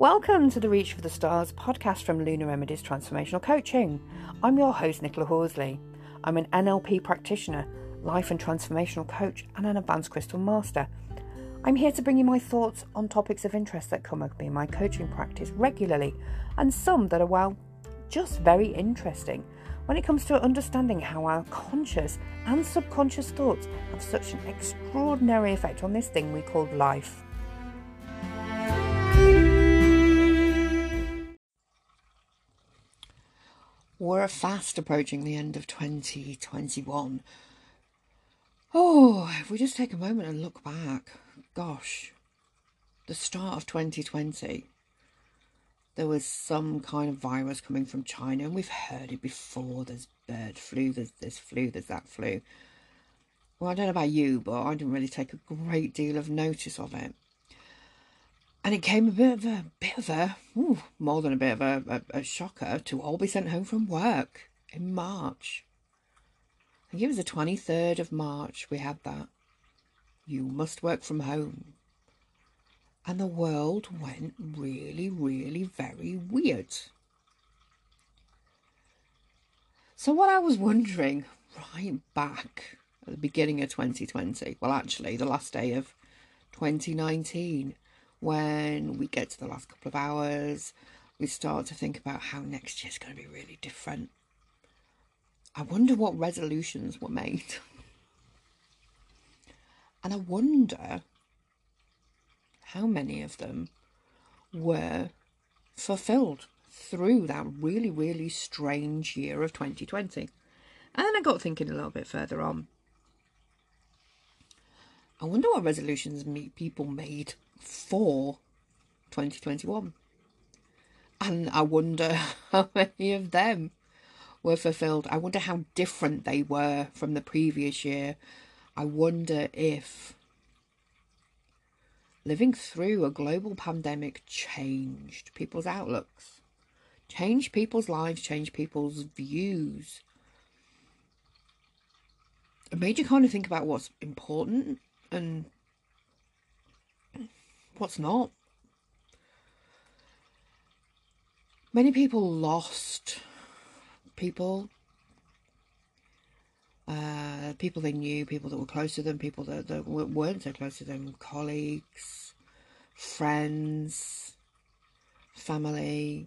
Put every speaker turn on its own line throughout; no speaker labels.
Welcome to the Reach for the Stars podcast from Lunar Remedies Transformational Coaching. I'm your host, Nicola Horsley. I'm an NLP practitioner, life and transformational coach, and an advanced crystal master. I'm here to bring you my thoughts on topics of interest that come up in my coaching practice regularly, and some that are, well, just very interesting when it comes to understanding how our conscious and subconscious thoughts have such an extraordinary effect on this thing we call life. We're fast approaching the end of 2021. Oh, if we just take a moment and look back, gosh, the start of 2020, there was some kind of virus coming from China, and we've heard it before. There's bird flu, there's this flu, there's that flu. Well, I don't know about you, but I didn't really take a great deal of notice of it and it came a bit of a bit of a ooh, more than a bit of a, a, a, shocker to all be sent home from work in March. I think it was the twenty third of March we had that. You must work from home. And the world went really, really very weird. So what I was wondering right back at the beginning of 2020, well actually the last day of 2019 when we get to the last couple of hours, we start to think about how next year's going to be really different. I wonder what resolutions were made. and I wonder how many of them were fulfilled through that really, really strange year of 2020. And then I got thinking a little bit further on. I wonder what resolutions people made for 2021. And I wonder how many of them were fulfilled. I wonder how different they were from the previous year. I wonder if living through a global pandemic changed people's outlooks, changed people's lives, changed people's views. It made you kind of think about what's important and what's not. Many people lost people, uh, people they knew, people that were close to them, people that, that weren't so close to them, colleagues, friends, family.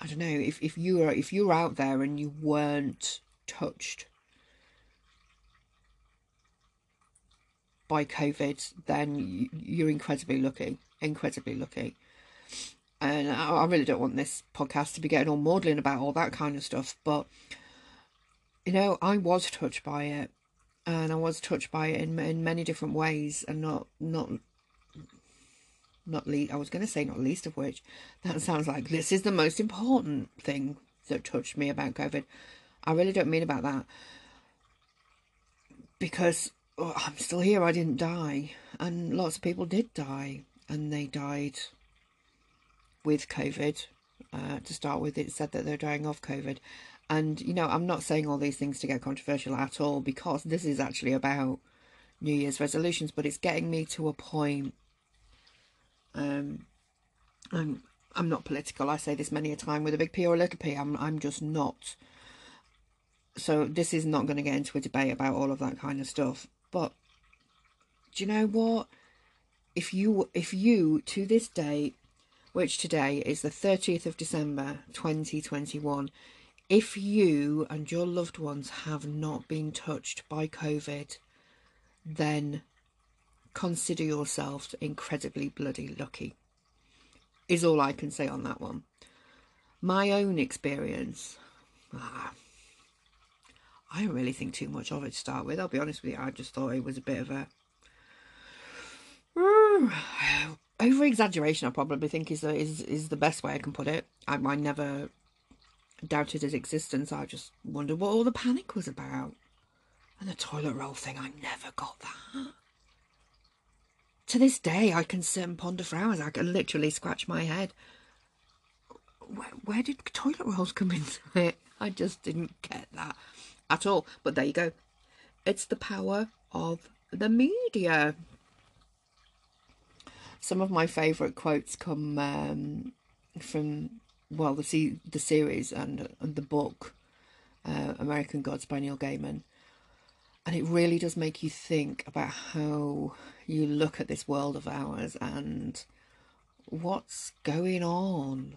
I don't know if, if you were if you were out there and you weren't touched by COVID, then you're incredibly lucky, incredibly lucky. And I really don't want this podcast to be getting all maudlin about all that kind of stuff, but you know, I was touched by it, and I was touched by it in in many different ways, and not not not least. I was going to say not least of which. That sounds like this is the most important thing that touched me about COVID. I really don't mean about that because oh, I'm still here, I didn't die. And lots of people did die, and they died with COVID. Uh, to start with, it said that they're dying of COVID. And, you know, I'm not saying all these things to get controversial at all because this is actually about New Year's resolutions, but it's getting me to a point. Um, I'm I'm not political. I say this many a time with a big P or a little P. I'm I'm just not. So this is not going to get into a debate about all of that kind of stuff. But do you know what? If you if you to this day, which today is the 30th of December 2021, if you and your loved ones have not been touched by COVID, then consider yourself incredibly bloody lucky. Is all I can say on that one. My own experience, ah, I don't really think too much of it to start with. I'll be honest with you. I just thought it was a bit of a over exaggeration. I probably think is the, is is the best way I can put it. I, I never doubted his existence. I just wondered what all the panic was about. And the toilet roll thing, I never got that. To this day, I can sit and ponder for hours. I can literally scratch my head. Where, where did toilet rolls come into it? I just didn't get that at all. But there you go. It's the power of the media. some of my favourite quotes come um, from well the the series and, and the book uh, American Gods by Neil Gaiman, and it really does make you think about how you look at this world of ours and what's going on.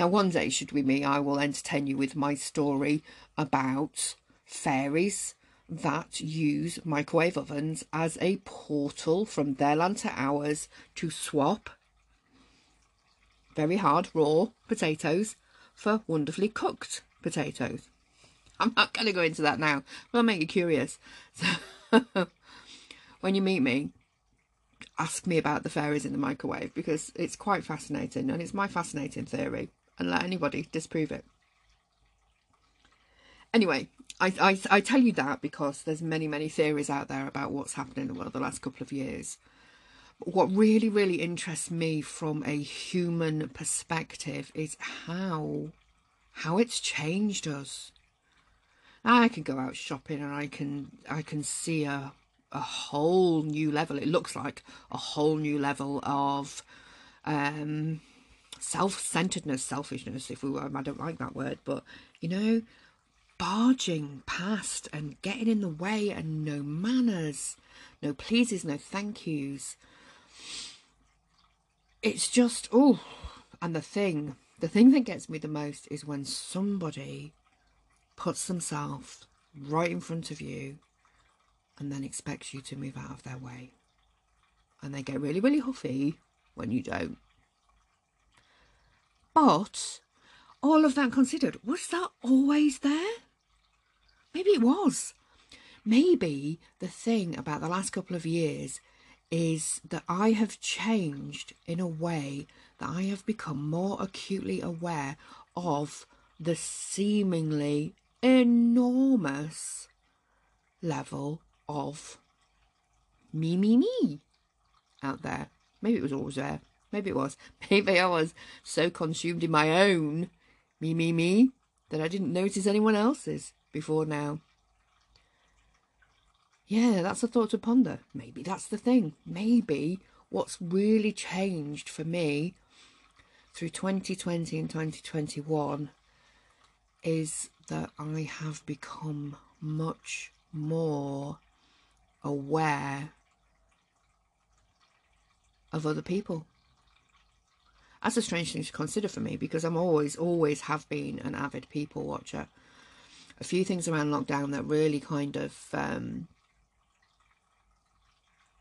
Now, one day, should we meet, I will entertain you with my story about fairies that use microwave ovens as a portal from their land to ours to swap very hard raw potatoes for wonderfully cooked potatoes. I'm not going to go into that now, but I'll make you curious. So, when you meet me, ask me about the fairies in the microwave because it's quite fascinating and it's my fascinating theory and let anybody disprove it. Anyway, I, I, I tell you that because there's many, many theories out there about what's happened in the world the last couple of years. What really, really interests me from a human perspective is how how it's changed us. I can go out shopping and I can I can see a a whole new level. It looks like a whole new level of um, self-centeredness, selfishness. If we were, I don't like that word, but you know, barging past and getting in the way, and no manners, no pleases, no thank yous. It's just oh, and the thing, the thing that gets me the most is when somebody puts themselves right in front of you and then expects you to move out of their way. And they get really, really huffy when you don't. But all of that considered, was that always there? Maybe it was. Maybe the thing about the last couple of years is that I have changed in a way that I have become more acutely aware of the seemingly enormous level of me, me, me out there. Maybe it was always there. Maybe it was. Maybe I was so consumed in my own me, me, me that I didn't notice anyone else's before now. Yeah, that's a thought to ponder. Maybe that's the thing. Maybe what's really changed for me through 2020 and 2021 is that I have become much more aware of other people. That's a strange thing to consider for me because I'm always, always have been an avid people watcher. A few things around lockdown that really kind of um,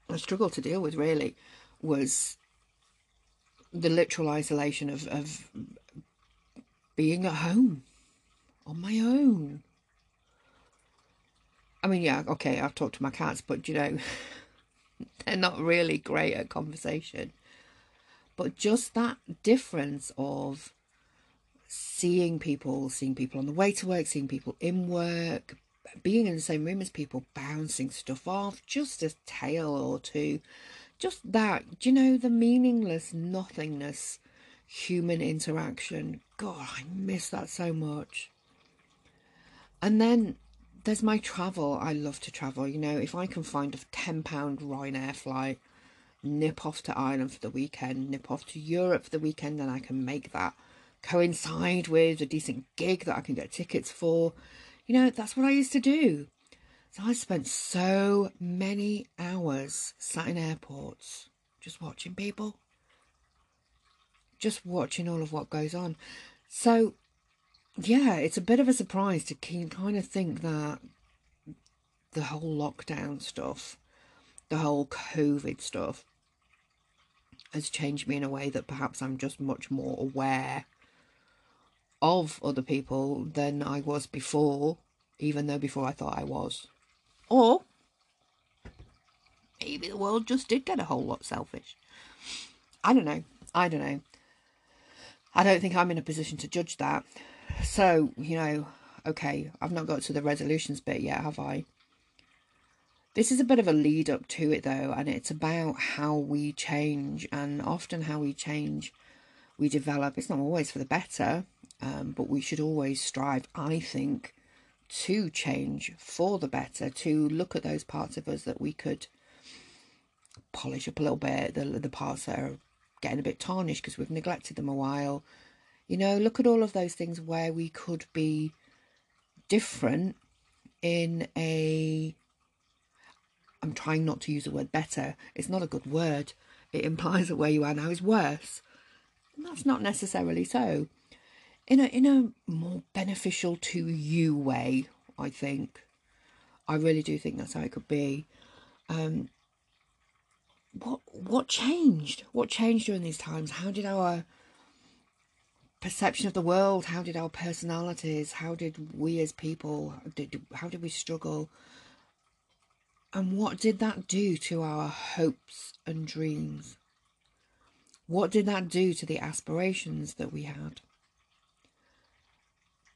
I struggled to deal with really was the literal isolation of, of being at home on my own I mean, yeah, okay, I've talked to my cats, but you know, they're not really great at conversation. But just that difference of seeing people, seeing people on the way to work, seeing people in work, being in the same room as people, bouncing stuff off, just a tale or two. Just that, do you know, the meaningless nothingness human interaction. God, I miss that so much. And then there's my travel. I love to travel. You know, if I can find a £10 Ryanair flight, nip off to Ireland for the weekend, nip off to Europe for the weekend, then I can make that coincide with a decent gig that I can get tickets for. You know, that's what I used to do. So I spent so many hours sat in airports just watching people, just watching all of what goes on. So yeah, it's a bit of a surprise to kind of think that the whole lockdown stuff, the whole COVID stuff, has changed me in a way that perhaps I'm just much more aware of other people than I was before, even though before I thought I was. Or maybe the world just did get a whole lot selfish. I don't know. I don't know. I don't think I'm in a position to judge that. So, you know, okay, I've not got to the resolutions bit yet, have I? This is a bit of a lead up to it though, and it's about how we change, and often how we change, we develop. It's not always for the better, um, but we should always strive, I think, to change for the better, to look at those parts of us that we could polish up a little bit the the parts that are getting a bit tarnished because we've neglected them a while. You know, look at all of those things where we could be different in a I'm trying not to use the word better. It's not a good word. It implies that where you are now is worse. And that's not necessarily so. In a in a more beneficial to you way, I think. I really do think that's how it could be. Um, what what changed? What changed during these times? How did our perception of the world? How did our personalities? How did we as people? Did, how did we struggle? And what did that do to our hopes and dreams? What did that do to the aspirations that we had?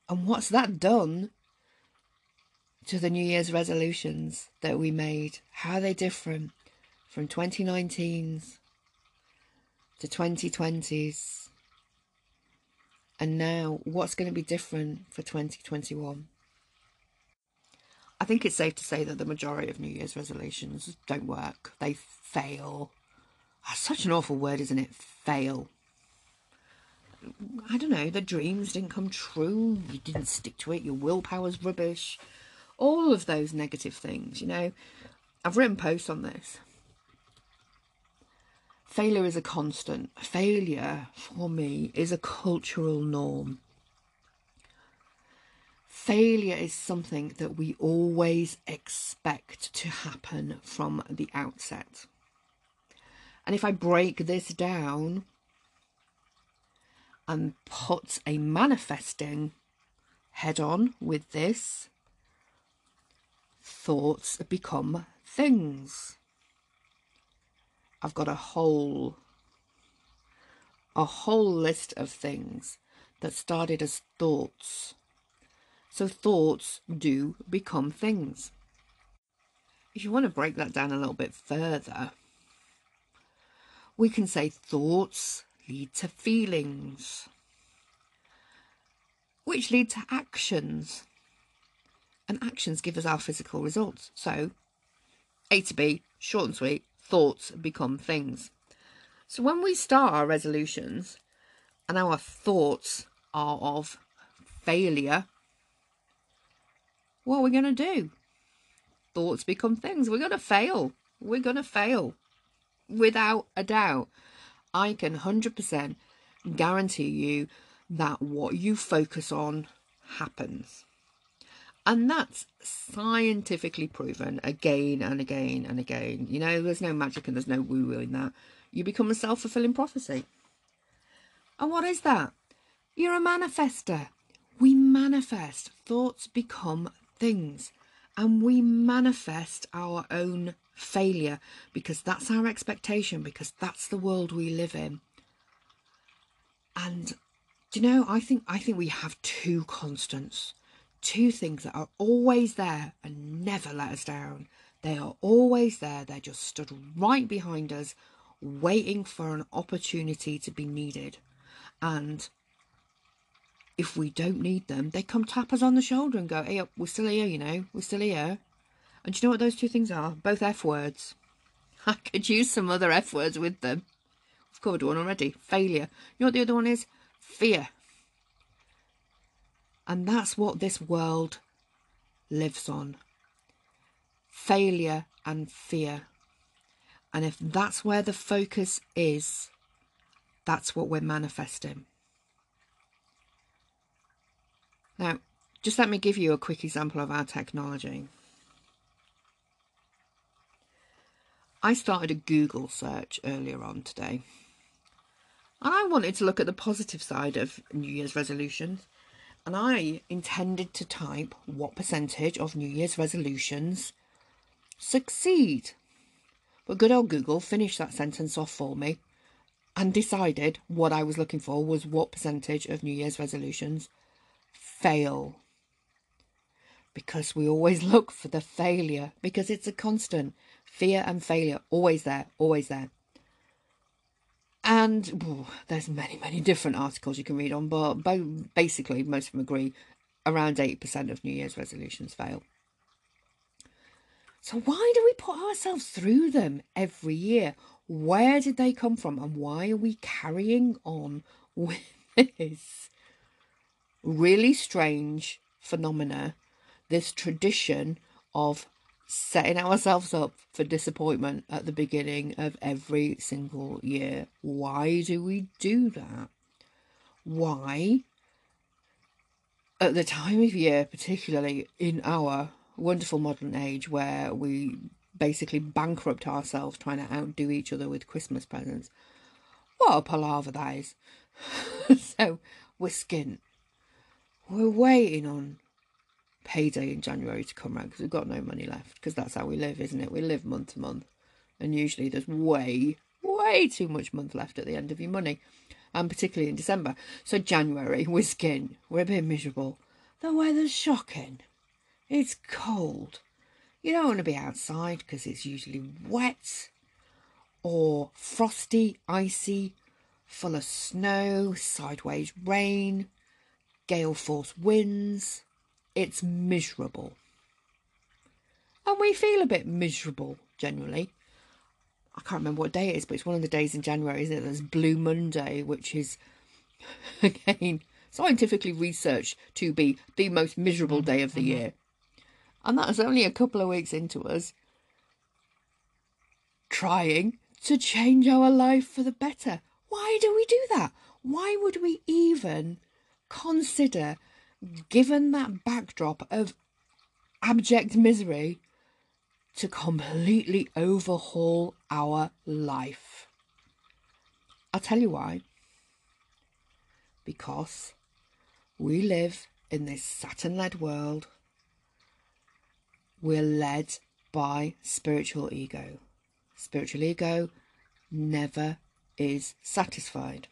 And what's that done to the New Year's resolutions that we made? How are they different from 2019's to 2020's? And now, what's going to be different for 2021? I think it's safe to say that the majority of New Year's resolutions don't work. They fail. That's such an awful word, isn't it? Fail. I don't know, the dreams didn't come true, you didn't stick to it, your willpower's rubbish, all of those negative things, you know. I've written posts on this. Failure is a constant. Failure, for me, is a cultural norm. Failure is something that we always expect to happen from the outset. And if I break this down and put a manifesting head on with this, thoughts become things. I've got a whole a whole list of things that started as thoughts. So thoughts do become things. If you want to break that down a little bit further, we can say thoughts lead to feelings, which lead to actions. And actions give us our physical results. So, A to B, short and sweet, thoughts become things. So when we start our resolutions and our thoughts are of failure, what are we going to do? Thoughts become things. We're going to fail. We're going to fail. Without a doubt. I can 100% guarantee you that what you focus on happens. And that's scientifically proven again and again and again. You know, there's no magic and there's no woo woo in that. You become a self fulfilling prophecy. And what is that? You're a manifester. We manifest. Thoughts become things. And we manifest our own failure because that's our expectation, because that's the world we live in. And do you know, I think I think we have two constants two things that are always there and never let us down. They are always there, they're just stood right behind us, waiting for an opportunity to be needed. And if we don't need them, they come tap us on the shoulder and go, Hey, we're still here, you know, we're still here. And do you know what those two things are? Both F words. I could use some other F words with them. I've covered one already. Failure. You know what the other one is? Fear. And that's what this world lives on failure and fear. And if that's where the focus is, that's what we're manifesting. Now, just let me give you a quick example of our technology. I started a Google search earlier on today. And I wanted to look at the positive side of New Year's resolutions and I intended to type what percentage of New Year's resolutions succeed. But good old Google finished that sentence off for me and decided what I was looking for was what percentage of New Year's resolutions fail. Because we always look for the failure, because it's a constant. Fear and failure, always there, always there. And oh, there's many, many different articles you can read on, but basically, most of them agree around 80% of New Year's resolutions fail. So why do we put ourselves through them every year? Where did they come from? And why are we carrying on with this really strange phenomena, this tradition of setting ourselves up for disappointment at the beginning of every single year. Why do we do that? Why, at the time of year, particularly in our wonderful modern age where we basically bankrupt ourselves trying to outdo each other with Christmas presents, what a palaver that is. so we're skint. We're waiting on payday in January to come round because we've got no money left because that's how we live, isn't it? We live month to month, and usually there's way, way too much month left at the end of your money, and particularly in December. So January, we're skin, we're a bit miserable. The weather's shocking. It's cold. You don't want to be outside because it's usually wet or frosty, icy, full of snow, sideways rain, gale force winds it's miserable. And we feel a bit miserable generally. I can't remember what day it is, but it's one of the days in January, isn't it? There's Blue Monday, which is, again, scientifically researched to be the most miserable day of the mm-hmm. year. And that's only a couple of weeks into us trying to change our life for the better. Why do we do that? Why would we even consider given that backdrop of abject misery, to completely overhaul our life. I'll tell you why. Because we live in this Saturn led world. We're led by spiritual ego. Spiritual ego never is satisfied.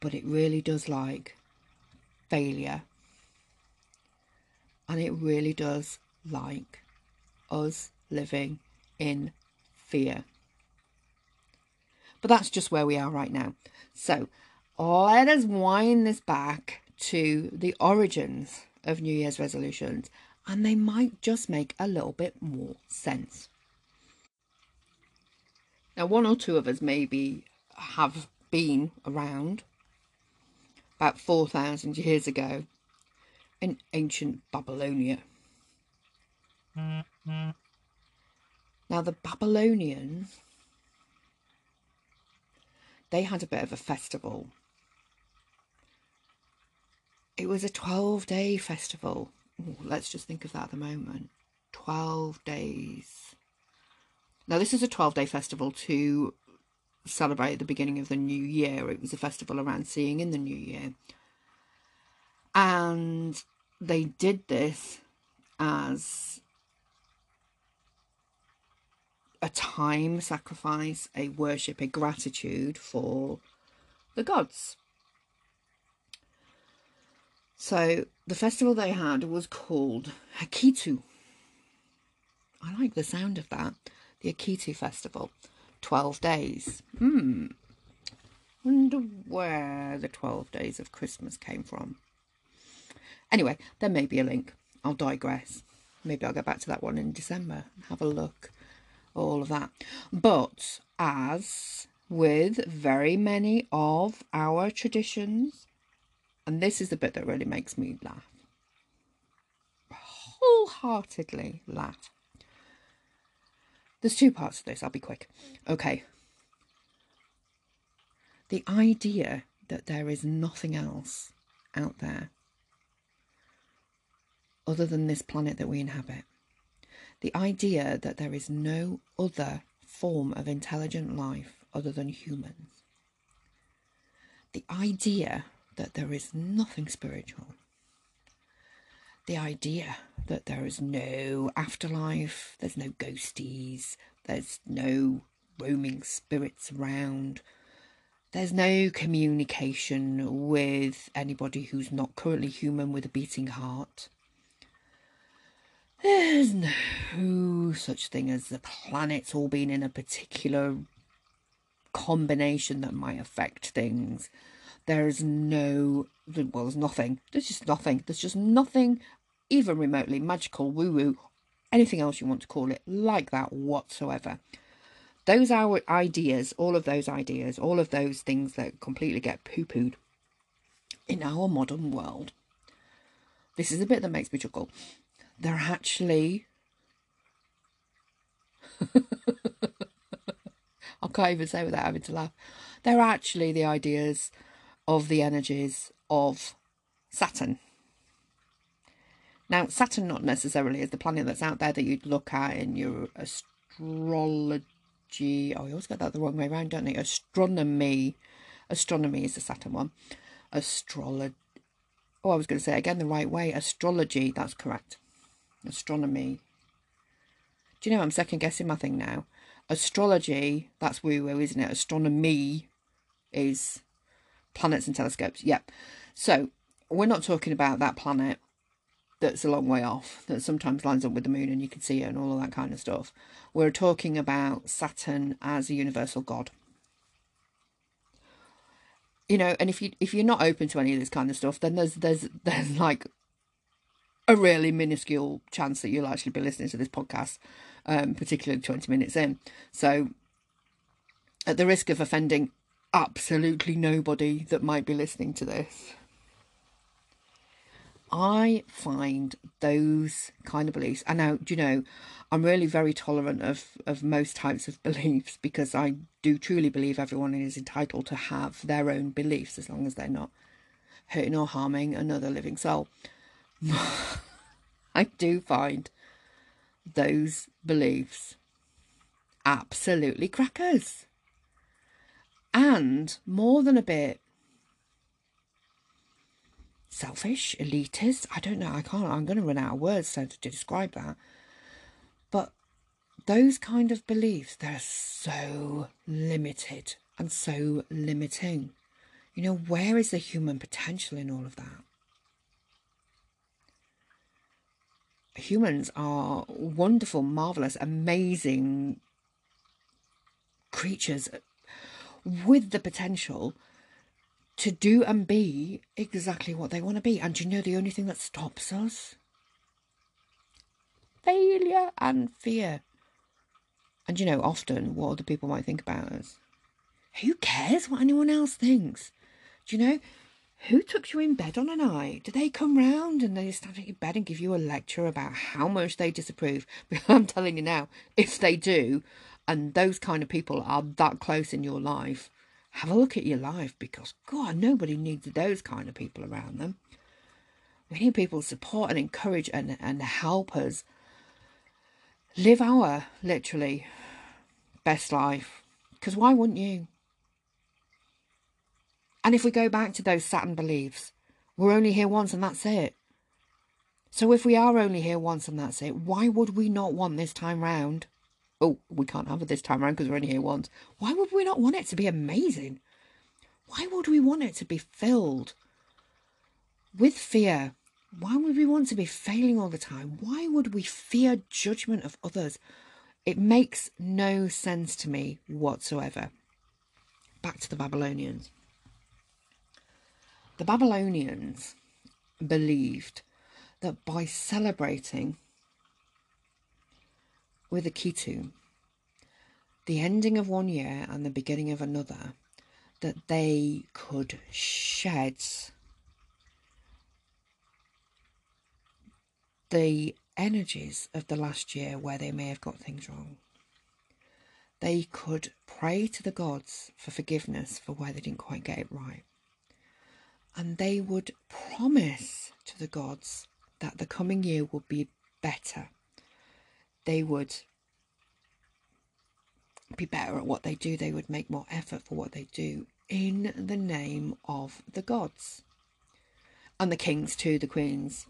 But it really does like failure. And it really does like us living in fear. But that's just where we are right now. So let us wind this back to the origins of New Year's resolutions, and they might just make a little bit more sense. Now, one or two of us maybe have been around about 4,000 years ago in ancient Babylonia. Now, the Babylonians, they had a bit of a festival. It was a 12 day festival. Ooh, let's just think of that at the moment. 12 days. Now, this is a 12 day festival to celebrate the beginning of the new year. It was a festival around seeing in the new year. And they did this as a time sacrifice, a worship, a gratitude for the gods. So the festival they had was called Akitu. I like the sound of that. The Akitu Festival. 12 days. Hmm. Wonder where the 12 days of Christmas came from. Anyway, there may be a link. I'll digress. Maybe I'll go back to that one in December and have a look. All of that. But as with very many of our traditions, and this is the bit that really makes me laugh, wholeheartedly laugh. There's two parts to this, I'll be quick. Okay. The idea that there is nothing else out there other than this planet that we inhabit. The idea that there is no other form of intelligent life other than humans. The idea that there is nothing spiritual the idea that there is no afterlife, there's no ghosties, there's no roaming spirits around, there's no communication with anybody who's not currently human with a beating heart. There's no such thing as the planets all being in a particular combination that might affect things. There's no, well, there's nothing. There's just nothing. There's just nothing even remotely magical woo woo anything else you want to call it, like that whatsoever. Those are ideas, all of those ideas, all of those things that completely get poo pooed in our modern world. This is the bit that makes me chuckle. They're actually. I can't even say without having to laugh. They're actually the ideas of the energies of Saturn. Now, Saturn not necessarily is the planet that's out there that you'd look at in your astrology. Oh, I always get that the wrong way around, don't I? Astronomy. Astronomy is the Saturn one. Astrology. Oh, I was going to say again the right way. Astrology. That's correct. Astronomy. Do you know I'm second guessing my thing now? Astrology. That's woo woo, isn't it? Astronomy is planets and telescopes. Yep. So we're not talking about that planet that's a long way off, that sometimes lines up with the moon and you can see it and all of that kind of stuff. We're talking about Saturn as a universal god. You know, and if you if you're not open to any of this kind of stuff, then there's there's there's like a really minuscule chance that you'll actually be listening to this podcast, um, particularly 20 minutes in. So, at the risk of offending absolutely nobody that might be listening to this, I find those kind of beliefs, and now, do you know, I'm really very tolerant of, of most types of beliefs because I do truly believe everyone is entitled to have their own beliefs as long as they're not hurting or harming another living soul. I do find those beliefs absolutely crackers. And more than a bit selfish, elitist. I don't know. I can't. I'm going to run out of words so to, to describe that. But those kind of beliefs, they're so limited and so limiting. You know, where is the human potential in all of that? Humans are wonderful, marvelous, amazing creatures with the potential to do and be exactly what they want to be. And you know the only thing that stops us? Failure and fear. And you know, often what other people might think about us. Who cares what anyone else thinks? Do you know? Who took you in bed on a night? Do they come round and they stand at your bed and give you a lecture about how much they disapprove? But I'm telling you now, if they do, and those kind of people are that close in your life, have a look at your life because, God, nobody needs those kind of people around them. We need people to support and encourage and, and help us live our literally best life. Because why wouldn't you? And if we go back to those Saturn beliefs, we're only here once and that's it. So if we are only here once and that's it, why would we not want this time round oh, we can't have it this time around because we're only here once. Why would we not want it to be amazing? Why would we want it to be filled with fear? Why would we want to be failing all the time? Why would we fear judgment of others? It makes no sense to me whatsoever. Back to the Babylonians. The Babylonians believed that by celebrating with Akitu, the ending of one year and the beginning of another, that they could shed the energies of the last year where they may have got things wrong. They could pray to the gods for forgiveness for where they didn't quite get it right. And they would promise to the gods that the coming year would be better they would be better at what they do, they would make more effort for what they do in the name of the gods. And the kings too, the queens,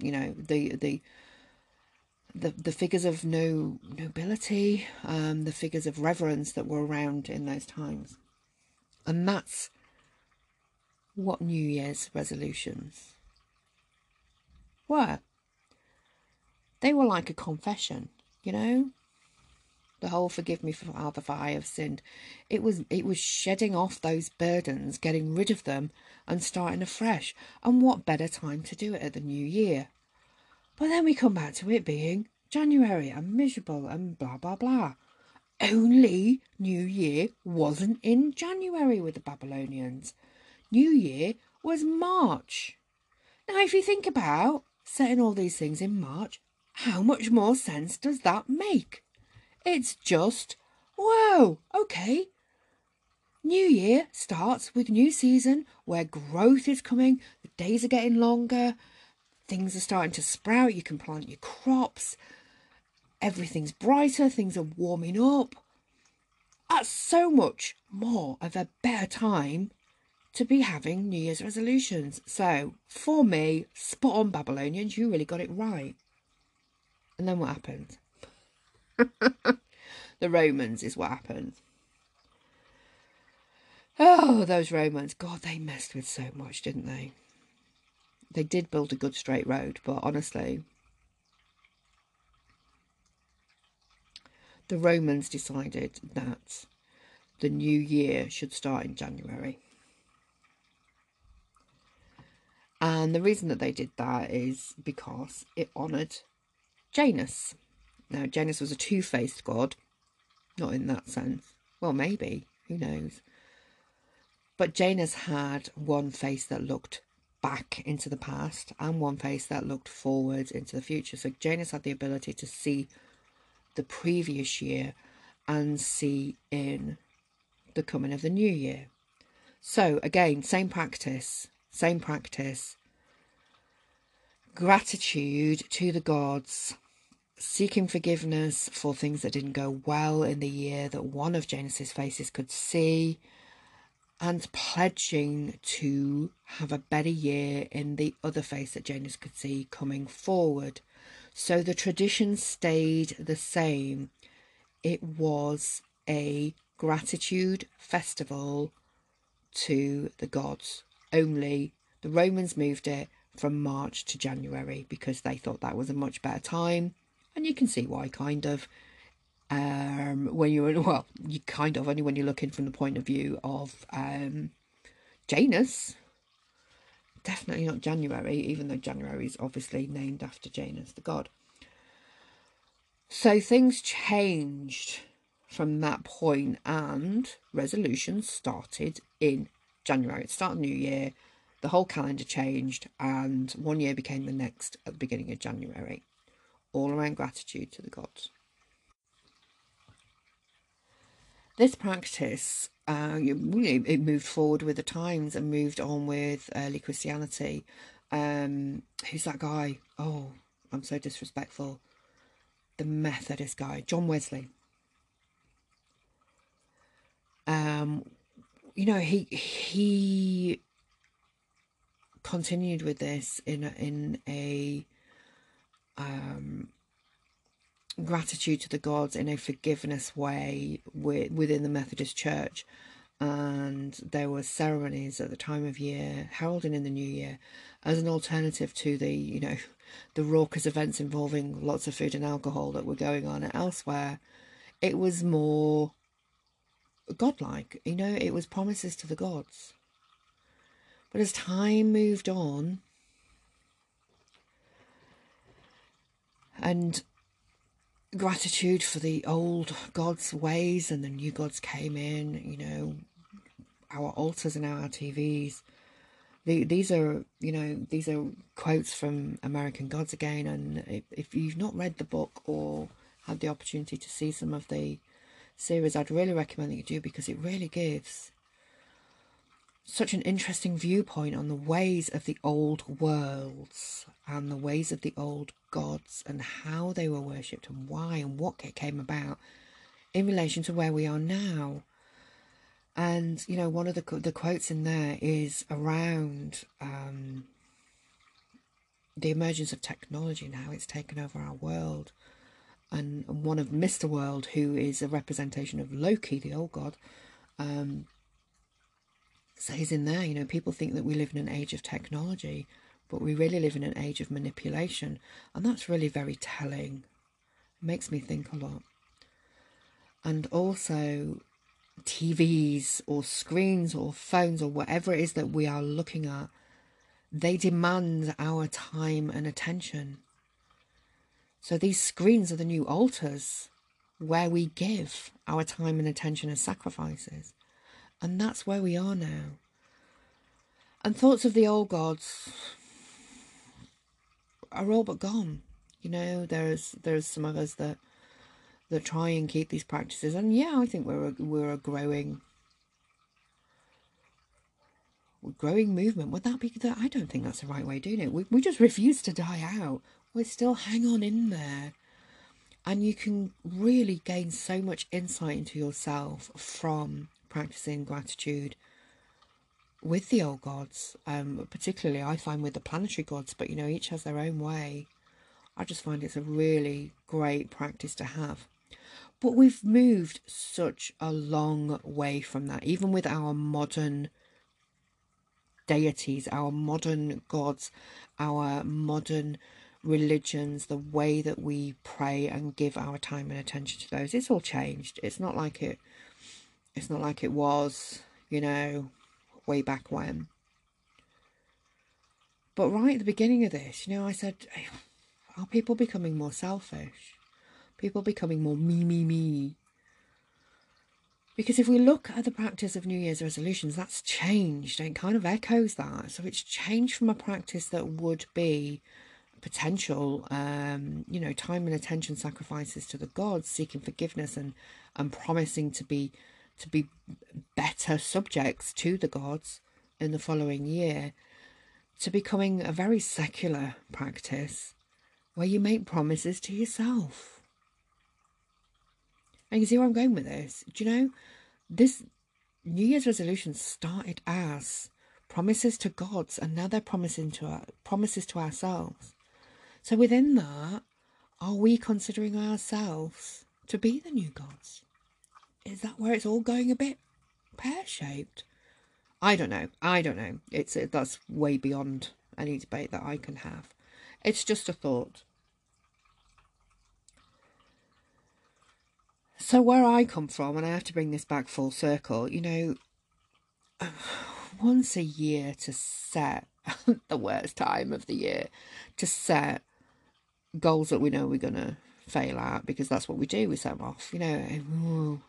you know, the the the, the figures of no nobility, um, the figures of reverence that were around in those times. And that's what New Year's resolutions were they were like a confession, you know? The whole forgive me Father for I have sinned. It was it was shedding off those burdens, getting rid of them and starting afresh. And what better time to do it at the new year? But then we come back to it being January, I'm miserable, and blah, blah, blah. Only New Year wasn't in January with the Babylonians. New Year was March. Now, if you think about setting all these things in March, how much more sense does that make? It's just, whoa, okay. New Year starts with new season where growth is coming, the days are getting longer, things are starting to sprout, you can plant your crops, everything's brighter, things are warming up. That's so much more of a better time to be having New Year's resolutions. So, for me, spot on Babylonians, you really got it right. And then what happened? the Romans is what happened. Oh, those Romans. God, they messed with so much, didn't they? They did build a good straight road, but honestly, the Romans decided that the new year should start in January. And the reason that they did that is because it honoured Janus. Now, Janus was a two faced god, not in that sense. Well, maybe, who knows? But Janus had one face that looked back into the past and one face that looked forward into the future. So Janus had the ability to see the previous year and see in the coming of the new year. So again, same practice, same practice. Gratitude to the gods, seeking forgiveness for things that didn't go well in the year that one of Janus's faces could see, and pledging to have a better year in the other face that Janus could see coming forward. So the tradition stayed the same. It was a gratitude festival to the gods. Only the Romans moved it from March to January because they thought that was a much better time. And you can see why, kind of. Um, when you're, well, you kind of only when you're looking from the point of view of um, Janus, definitely not January, even though January is obviously named after Janus, the god. So things changed from that point, and resolutions started in January. It started New Year, the whole calendar changed, and one year became the next at the beginning of January, all around gratitude to the gods. This practice uh, it moved forward with the times and moved on with early Christianity. Um, who's that guy? Oh, I'm so disrespectful. The Methodist guy, John Wesley. Um, you know, he he continued with this in a, in a um, gratitude to the gods in a forgiveness way within the Methodist Church. And there were ceremonies at the time of year, heralding in the new year, as an alternative to the, you know, the raucous events involving lots of food and alcohol that were going on elsewhere. It was more godlike, you know, it was promises to the gods. But as time moved on, and gratitude for the old gods' ways and the new gods came in. You know, our altars and our TVs. The, these are, you know, these are quotes from American Gods again. And if, if you've not read the book or had the opportunity to see some of the series, I'd really recommend that you do because it really gives such an interesting viewpoint on the ways of the old worlds and the ways of the old gods and how they were worshipped and why and what came about in relation to where we are now. And you know, one of the the quotes in there is around um, the emergence of technology and how it's taken over our world. And one of Mr. World, who is a representation of Loki, the old god, um, says in there, you know, people think that we live in an age of technology, but we really live in an age of manipulation. And that's really very telling. It makes me think a lot. And also, TVs or screens or phones or whatever it is that we are looking at, they demand our time and attention. So these screens are the new altars where we give our time and attention as sacrifices. And that's where we are now. And thoughts of the old gods are all but gone. You know, there's there's some of us that that try and keep these practices, and yeah, I think we're a, we're a growing growing movement. Would that be that? I don't think that's the right way doing it. We we just refuse to die out. We still hang on in there, and you can really gain so much insight into yourself from practicing gratitude with the old gods. Um, particularly, I find with the planetary gods, but you know, each has their own way. I just find it's a really great practice to have. But we've moved such a long way from that, even with our modern deities, our modern gods, our modern religions, the way that we pray and give our time and attention to those. It's all changed. It's not like it it's not like it was, you know, way back when. But right at the beginning of this, you know, I said, are people becoming more selfish? People becoming more me, me, me. Because if we look at the practice of New Year's resolutions, that's changed and it kind of echoes that. So it's changed from a practice that would be potential, um, you know, time and attention sacrifices to the gods, seeking forgiveness and, and promising to be to be better subjects to the gods in the following year, to becoming a very secular practice where you make promises to yourself and you see where I'm going with this? Do you know this New Year's resolution started as promises to gods, and now they're promising to our, promises to ourselves. So within that, are we considering ourselves to be the new gods? Is that where it's all going a bit pear shaped? I don't know. I don't know. It's uh, that's way beyond any debate that I can have. It's just a thought. So, where I come from, and I have to bring this back full circle, you know, once a year to set the worst time of the year to set goals that we know we're to fail at because that's what we do. We set them off, you know.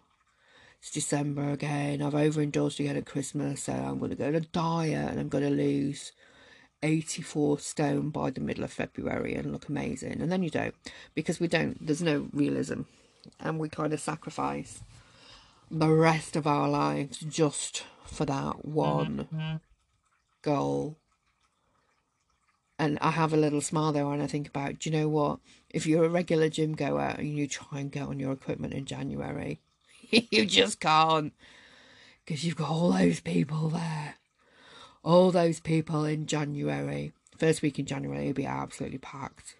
It's December again. I've overindulged again at Christmas, so I'm going to go on a diet and I'm going to lose 84 stone by the middle of February and look amazing. And then you don't because we don't, there's no realism and we kind of sacrifice the rest of our lives just for that one mm-hmm. goal. And I have a little smile there when I think about, do you know what? If you're a regular gym goer and you try and get on your equipment in January, you just can't. Because you've got all those people there. All those people in January. First week in January, will be absolutely packed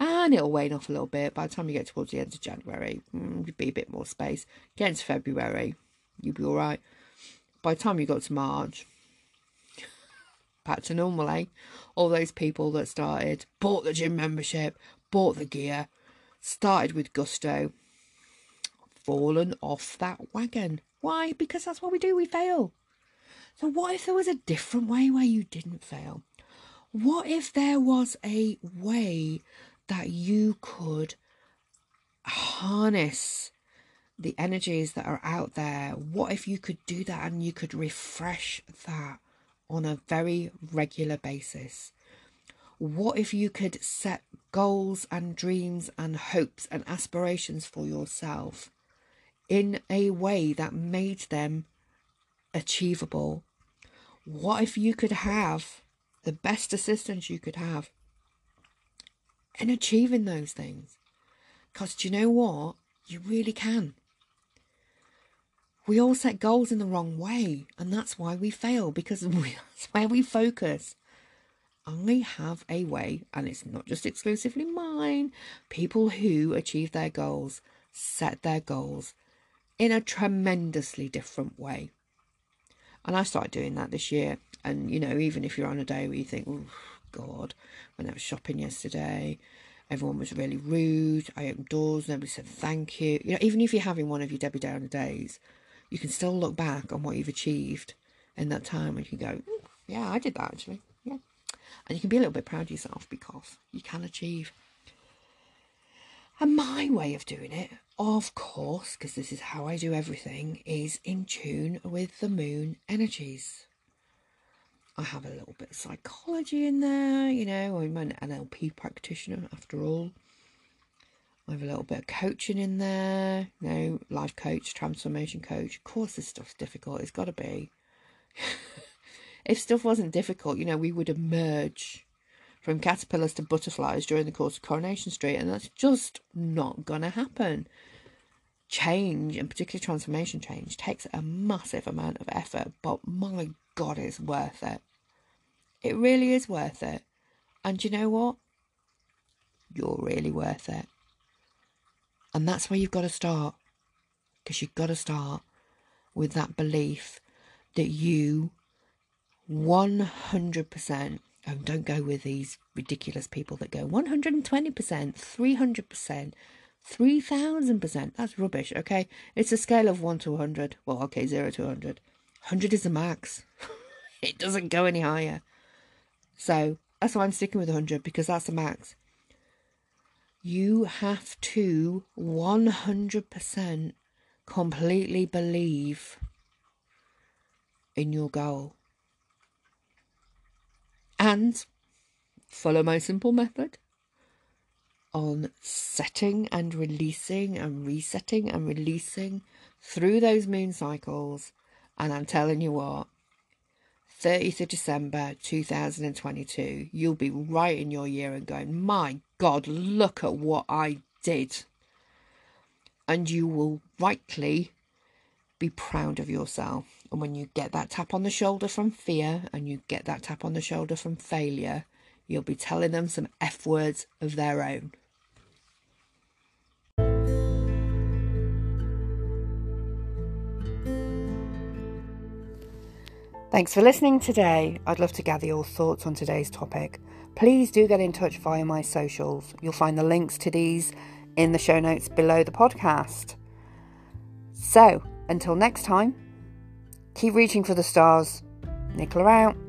and it'll wane off a little bit. By the time you get towards the end of January, mm, you'll be a bit more space. Get into February, you'll be all right. By the time you got to March, back to normal, eh? All those people that started, bought the gym membership, bought the gear, started with gusto, fallen off that wagon. Why? Because that's what we do, we fail. So, what if there was a different way where you didn't fail? What if there was a way that you could harness the energies that are out there. What if you could do that and you could refresh that on a very regular basis? What if you could set goals and dreams and hopes and aspirations for yourself in a way that made them achievable? What if you could have the best assistance you could have in achieving those things. Because do you know what? You really can. We all set goals in the wrong way, and that's why we fail because we, that's where we focus. I have a way, and it's not just exclusively mine. People who achieve their goals set their goals in a tremendously different way. And I started doing that this year. And, you know, even if you're on a day where you think, oh, God, when I was shopping yesterday, everyone was really rude. I opened doors, nobody said thank you. You know, even if you're having one of your Debbie Downer days, you can still look back on what you've achieved in that time and you can go, yeah, I did that actually. Yeah. And you can be a little bit proud of yourself because you can achieve. And my way of doing it, of course, because this is how I do everything, is in tune with the moon energies. I have a little bit of psychology in there, you know, I'm an NLP practitioner after all. I have a little bit of coaching in there, you know, life coach, transformation coach. Of course, this stuff's difficult, it's got to be. if stuff wasn't difficult, you know, we would emerge from caterpillars to butterflies during the course of Coronation Street, and that's just not going to happen. Change, and particularly transformation change, takes a massive amount of effort, but my God, it's worth it. It really is worth it. And you know what? You're really worth it. And that's where you've got to start. Because you've got to start with that belief that you 100%, and don't go with these ridiculous people that go 120%, 300%, 3000%. That's rubbish, okay? It's a scale of 1 to 100. Well, okay, 0 to 100. 100 is the max. it doesn't go any higher. So that's why I'm sticking with 100 because that's the max. You have to 100% completely believe in your goal. And follow my simple method on setting and releasing and resetting and releasing through those moon cycles. And I'm telling you what, 30th of December 2022, you'll be right in your year and going, My God, look at what I did. And you will rightly be proud of yourself. And when you get that tap on the shoulder from fear and you get that tap on the shoulder from failure, you'll be telling them some F words of their own. Thanks for listening today. I'd love to gather your thoughts on today's topic. Please do get in touch via my socials. You'll find the links to these in the show notes below the podcast. So, until next time, keep reaching for the stars. Nicola out.